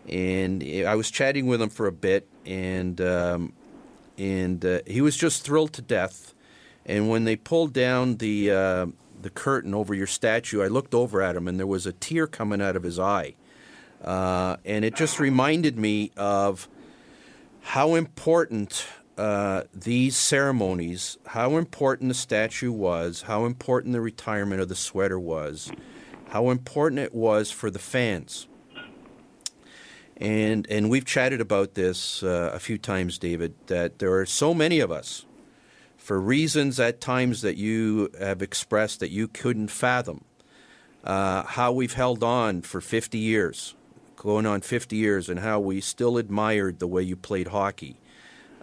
And I was chatting with him for a bit, and um, and uh, he was just thrilled to death. And when they pulled down the uh, the curtain over your statue, I looked over at him, and there was a tear coming out of his eye. Uh, and it just reminded me of how important uh, these ceremonies, how important the statue was, how important the retirement of the sweater was, how important it was for the fans. And and we've chatted about this uh, a few times, David. That there are so many of us, for reasons at times that you have expressed that you couldn't fathom, uh, how we've held on for 50 years, going on 50 years, and how we still admired the way you played hockey.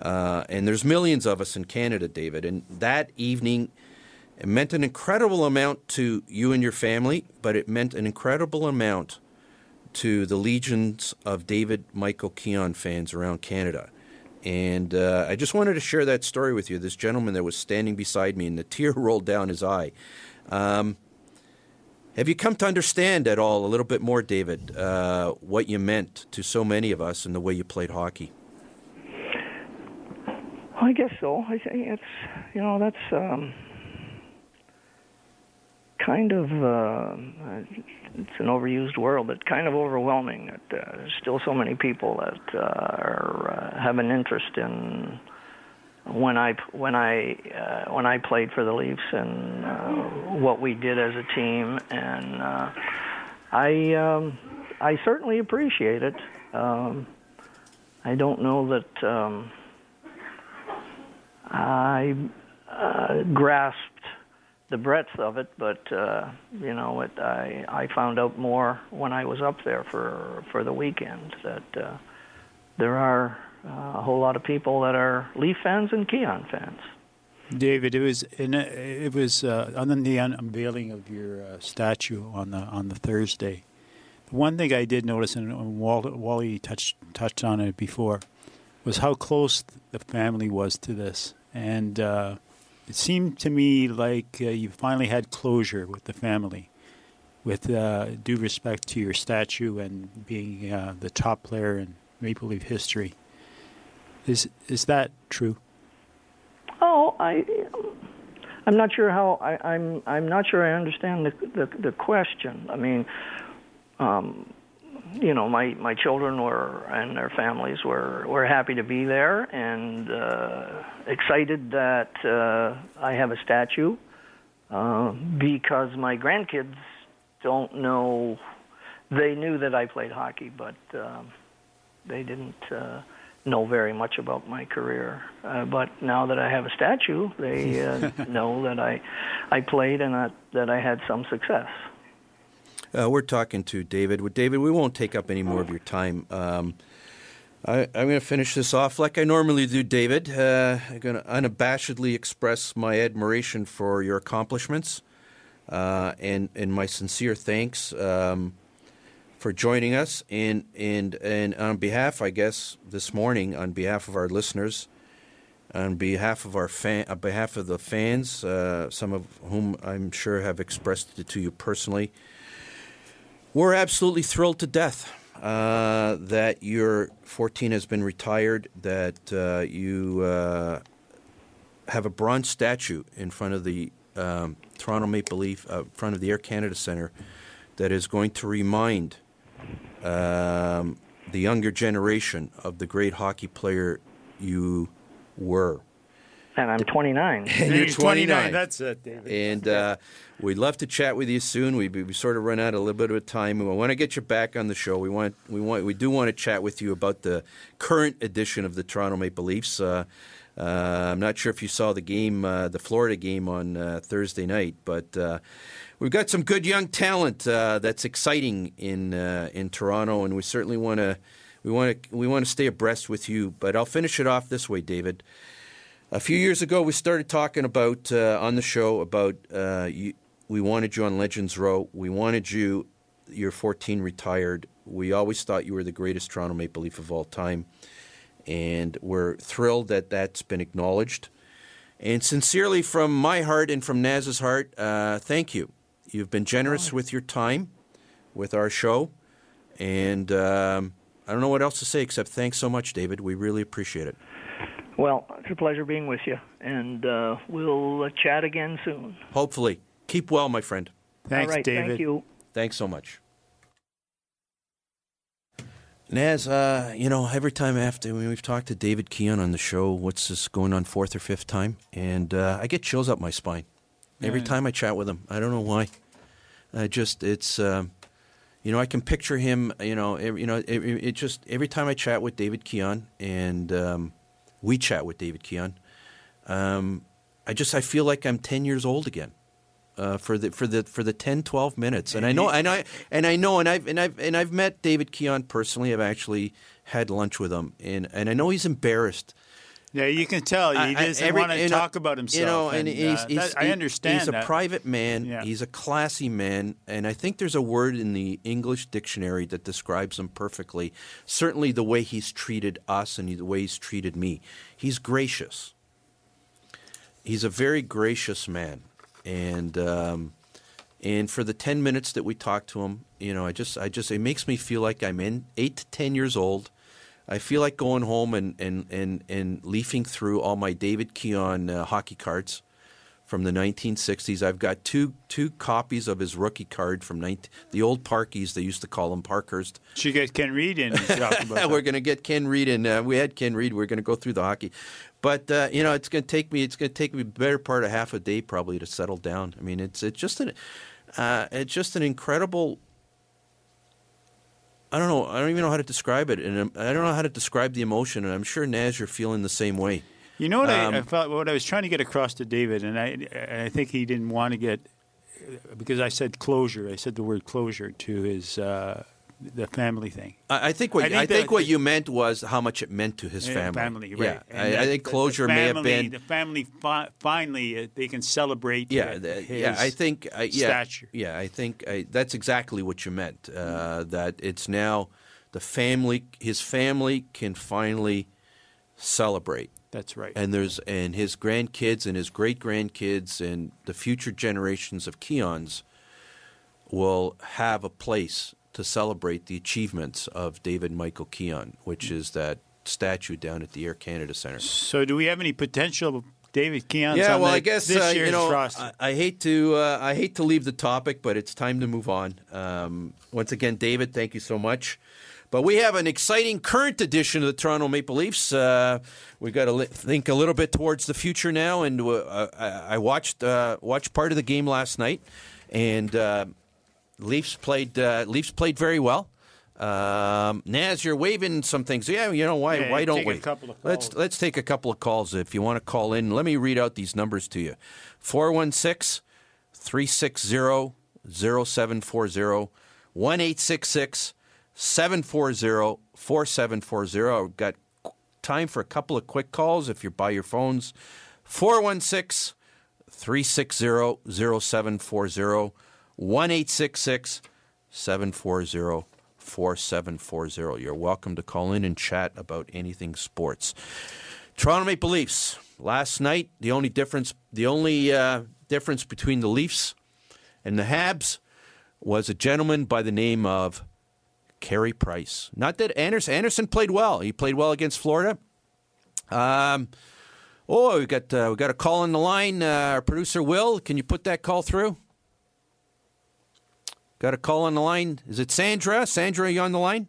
Uh, and there's millions of us in Canada, David. And that evening, it meant an incredible amount to you and your family, but it meant an incredible amount to the legions of David Michael Keon fans around Canada. And uh, I just wanted to share that story with you. This gentleman that was standing beside me, and the tear rolled down his eye. Um, have you come to understand at all a little bit more, David, uh, what you meant to so many of us and the way you played hockey? I guess so. I think it's you know that's um, kind of uh, it's an overused word, but kind of overwhelming. That uh, there's still so many people that uh, are uh, have an interest in when I when I uh, when I played for the Leafs and uh, what we did as a team, and uh, I um, I certainly appreciate it. Um, I don't know that um, I uh, grasped the breadth of it, but uh, you know, it, I I found out more when I was up there for for the weekend that uh, there are a whole lot of people that are Leaf fans and Keon fans. David, it was in it was uh, on the unveiling of your uh, statue on the on the Thursday. One thing I did notice, and Wally touched touched on it before, was how close the family was to this, and uh, it seemed to me like uh, you finally had closure with the family, with uh, due respect to your statue and being uh, the top player in Maple Leaf history. Is is that true? Oh, I. I'm not sure how I, I'm. I'm not sure I understand the the, the question. I mean, um, you know, my my children were and their families were were happy to be there and uh, excited that uh, I have a statue uh, because my grandkids don't know. They knew that I played hockey, but um, they didn't uh, know very much about my career. Uh, but now that I have a statue, they uh, know that I I played and that that I had some success. Uh, we're talking to David. With David, we won't take up any more of your time. Um, I, am going to finish this off like I normally do, David. Uh, I'm going to unabashedly express my admiration for your accomplishments uh, and and my sincere thanks um, for joining us. And and and on behalf, I guess, this morning, on behalf of our listeners, on behalf of our fan, on behalf of the fans, uh, some of whom I'm sure have expressed it to you personally. We're absolutely thrilled to death uh, that your 14 has been retired, that uh, you uh, have a bronze statue in front of the um, Toronto Maple Leaf, uh, in front of the Air Canada Centre, that is going to remind um, the younger generation of the great hockey player you were. And I'm 29. and you're 29. That's it, David. And uh, we'd love to chat with you soon. We, we sort of run out a little bit of time. We want to get you back on the show. We want we want we do want to chat with you about the current edition of the Toronto Maple Leafs. Uh, uh, I'm not sure if you saw the game, uh, the Florida game on uh, Thursday night, but uh, we've got some good young talent that's exciting in in Toronto, and we certainly want to we want to we want to stay abreast with you. But I'll finish it off this way, David. A few years ago, we started talking about uh, on the show about uh, you, we wanted you on Legends Row. We wanted you. You're 14, retired. We always thought you were the greatest Toronto Maple Leaf of all time, and we're thrilled that that's been acknowledged. And sincerely, from my heart and from Naz's heart, uh, thank you. You've been generous with your time, with our show, and um, I don't know what else to say except thanks so much, David. We really appreciate it. Well, it's a pleasure being with you, and uh, we'll uh, chat again soon. Hopefully. Keep well, my friend. Thanks, All right, David. Thank you. Thanks so much. Naz, uh, you know, every time after when we've talked to David Keon on the show, what's this going on fourth or fifth time, and uh, I get chills up my spine every Yeah. time I chat with him. I don't know why. I just it's um, you know I can picture him. You know, every, you know it, it it just every time I chat with David Keon and um, we chat with David Keon, um, I just I feel like I'm ten years old again. Uh, for the for the for the 10, 12 minutes, and I know and I and I know and I've and I've and I've met David Keon personally. I've actually had lunch with him, and and I know he's embarrassed. Yeah, you can tell he I- doesn't every- want to talk about himself. You know, and, and, he's, uh, he's, that- I understand. He's a private man. Yeah. He's a classy man, and I think there's a word in the English dictionary that describes him perfectly. Certainly, the way he's treated us and the way he's treated me. He's gracious. He's a very gracious man, and um, and for the ten minutes that we talked to him, you know, I just, I just, it makes me feel like I'm in eight to ten years old. I feel like going home and and and and leafing through all my David Keon uh, hockey cards from the 1960s. I've got two two copies of his rookie card from 19, the old Parkies. They used to call him Parkhurst. Should get Ken Reid in. about We're going to get Ken Reid in. Uh, we had Ken Reid. We're going to go through the hockey, but uh, you know it's going to take me. It's going to take me better part of half a day probably to settle down. I mean, it's it's just an uh, it's just an incredible. I don't know. I don't even know how to describe it, and I don't know how to describe the emotion. And I'm sure Naz, you're feeling the same way. You know what Um, I, I felt? What I was trying to get across to David, and I, I think he didn't want to get because I said closure. I said the word closure to his uh, the family thing. I, I think what I I think think, that- what you meant was how much it meant to his Yeah, family. right? Yeah, I, that- I think the- the closure may have been. the family. Fi- finally, uh, they can celebrate. Yeah, uh, the- his yeah. I think I, yeah, stature. yeah. I think I, that's exactly what you meant. Uh, that it's now the family, his family can finally celebrate. That's right. And there's and his grandkids and his great grandkids and the future generations of Keons will have a place to celebrate the achievements of David Michael Keon, which is that statue down at the Air Canada Centre. So, do we have any potential David Keons? Yeah, on well, the- I guess this uh, year's you know? I, I hate to uh, I hate to leave the topic, but it's time to move on. Um, once again, David, thank you so much. But we have an exciting current edition of the Toronto Maple Leafs. Uh, we got to li- think a little bit towards the future now, and uh, I, I watched uh, watched part of the game last night, and uh, Leafs played uh, Leafs played very well. Um, Naz, you're waving some things. Yeah, you know why? Yeah, why don't take a we? couple of let's let's take a couple of calls if you want to call in. Let me read out these numbers to you: 416 360 0740 1866 740 4740. I've got time for a couple of quick calls if you're by your phones. 416 360 0740 1866 740 4740. You're welcome to call in and chat about anything sports. Toronto Maple Leafs. Last night, the only difference, the only uh, difference between the Leafs and the Habs was a gentleman by the name of Carey Price. Not that Anderson, Anderson played well. He played well against Florida. Um, oh, we got uh, we got a call on the line. Uh, our producer Will, can you put that call through? Got a call on the line. Is it Sandra? Sandra, are you on the line?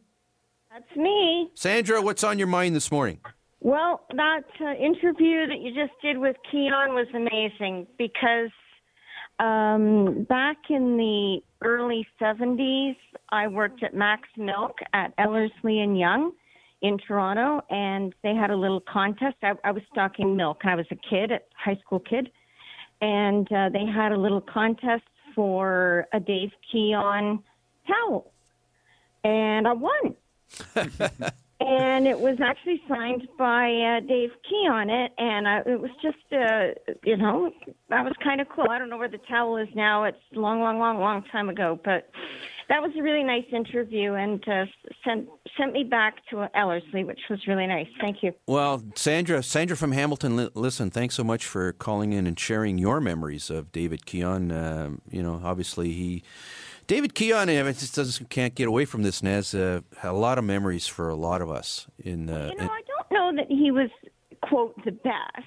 That's me. Sandra, what's on your mind this morning? Well, that uh, interview that you just did with Keon was amazing because um, back in the early 70s, I worked at Mac's Milk at Ellerslie and Yonge in Toronto, and they had a little contest. I, I was stocking milk, and I was a kid, a high school kid, and uh, they had a little contest for a Dave Keon towel, and I won. and it was actually signed by uh, Dave Keon it, and I, it was just, uh, you know, that was kind of cool. I don't know where the towel is now. It's long, long, long, long time ago, but that was a really nice interview, and uh, sent sent me back to Ellerslie, which was really nice. Thank you. Well, Sandra, Sandra from Hamilton, li- listen, thanks so much for calling in and sharing your memories of David Keon. Um, you know, obviously he, David Keon, I mean, just doesn't can't get away from this. Naz uh, a lot of memories for a lot of us. In, uh, You know, I don't know that he was quote the best.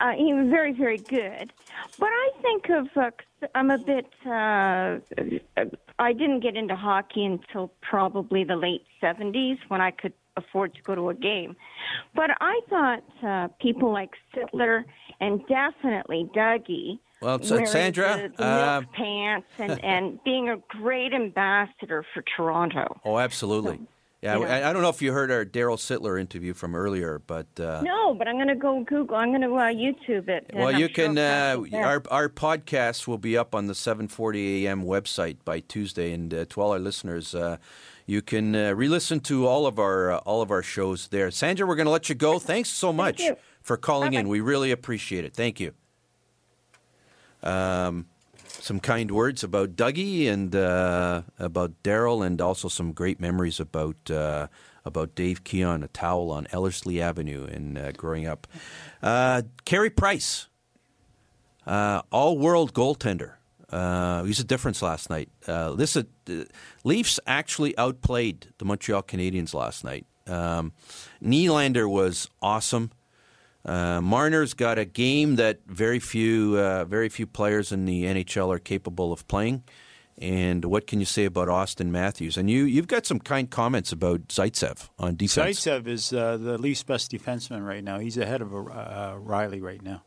Uh, he was very, very good. But I think of, uh, I'm a bit, uh, I didn't get into hockey until probably the late 70s when I could afford to go to a game. But I thought uh, people like Sittler and definitely Dougie. Well, Sa- Sandra, the, the uh, pants and, and being a great ambassador for Toronto. oh, absolutely. Yeah. I, I don't know if you heard our Daryl Sittler interview from earlier, but uh, No, but I'm going to go Google. I'm going to uh, YouTube it. Well, I'm you sure can. Uh, it there. our our podcast will be up on the 7:40 a.m. website by Tuesday, and uh, to all our listeners, uh, you can uh, re-listen to all of our uh, all of our shows there. Sandra, we're going to let you go. Thanks so much you. for calling in. We really appreciate it. Thank you. Um, some kind words about Dougie and uh, about Daryl, and also some great memories about uh, about Dave Keon, a towel on Ellerslie Avenue, and uh, growing up. Uh, Carey Price, uh, all-world goaltender. Uh, he's a difference last night. Uh, listen, uh, Leafs actually outplayed the Montreal Canadiens last night. Um, Nylander was awesome. Uh, Marner's got a game that very few, uh, very few players in the NHL are capable of playing. And what can you say about Auston Matthews? And you, you've got some kind comments about Zaitsev on defense. Zaitsev is uh, the Leafs' best defenseman right now. He's ahead of uh, Rielly right now.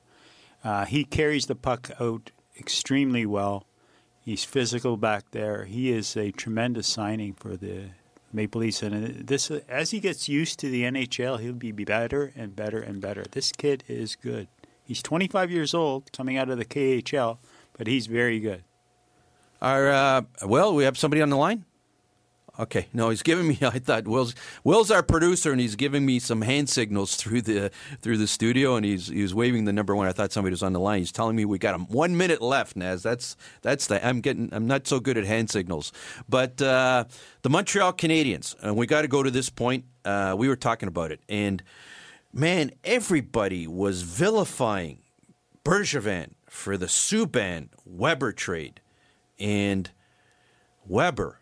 Uh, he carries the puck out extremely well. He's physical back there. He is a tremendous signing for the Maple Leafs, and this as he gets used to the NHL, he'll be better and better and better. This kid is good. He's 25 years old, coming out of the KHL, but he's very good. Our, uh, well, we have somebody on the line. Okay, no, he's giving me. I thought Will's Will's our producer, and he's giving me some hand signals through the through the studio, and he's he's waving the number one. I thought somebody was on the line. He's telling me we got him one minute left. Naz, that's that's the. I'm getting. I'm not so good at hand signals, but uh, the Montreal Canadiens, and we got to go to this point. Uh, we were talking about it, and man, everybody was vilifying Bergevin for the Subban Weber trade, and Weber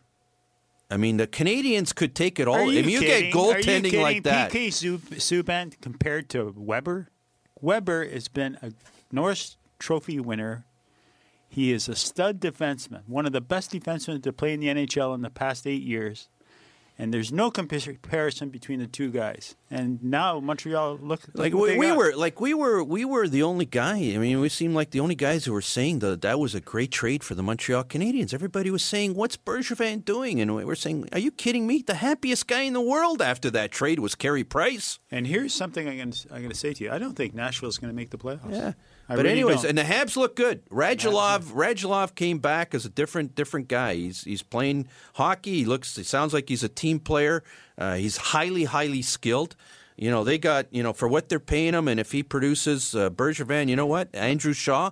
I mean, the Canadiens could take it all. Are you I mean, you kidding? get goaltending you like that. PK Subban compared to Weber. Weber has been a Norris Trophy winner. He is a stud defenseman, one of the best defensemen to play in the NHL in the past eight years and there's no comparison between the two guys. And now Montreal look like we, we were like we were we were the only guy. I mean, we seemed like the only guys who were saying that that was a great trade for the Montreal Canadiens. Everybody was saying, "What's Bergevin doing?" And we were saying, "Are you kidding me? The happiest guy in the world after that trade was Carey Price." And here's something I'm going to, I'm going to say to you: I don't think Nashville's going to make the playoffs. Yeah. I but really anyways, don't. and the Habs look good. Radulov, Radulov came back as a different different guy. He's he's playing hockey. He looks. He sounds like he's a team player. Uh, he's highly highly skilled. You know they got you know for what they're paying him, and if he produces uh, Bergevin, you know what, Andrew Shaw.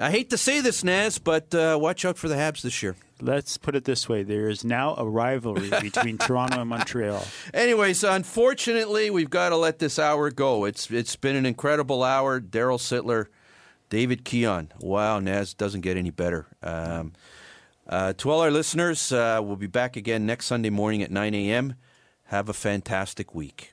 I hate to say this, Naz, but uh, watch out for the Habs this year. Let's put it this way: there is now a rivalry between Toronto and Montreal. Anyways, unfortunately, we've got to let this hour go. It's it's been an incredible hour. Daryl Sittler, David Keon. Wow, Naz doesn't get any better. Um, uh, to all our listeners, uh, we'll be back again next Sunday morning at 9 a.m. Have a fantastic week.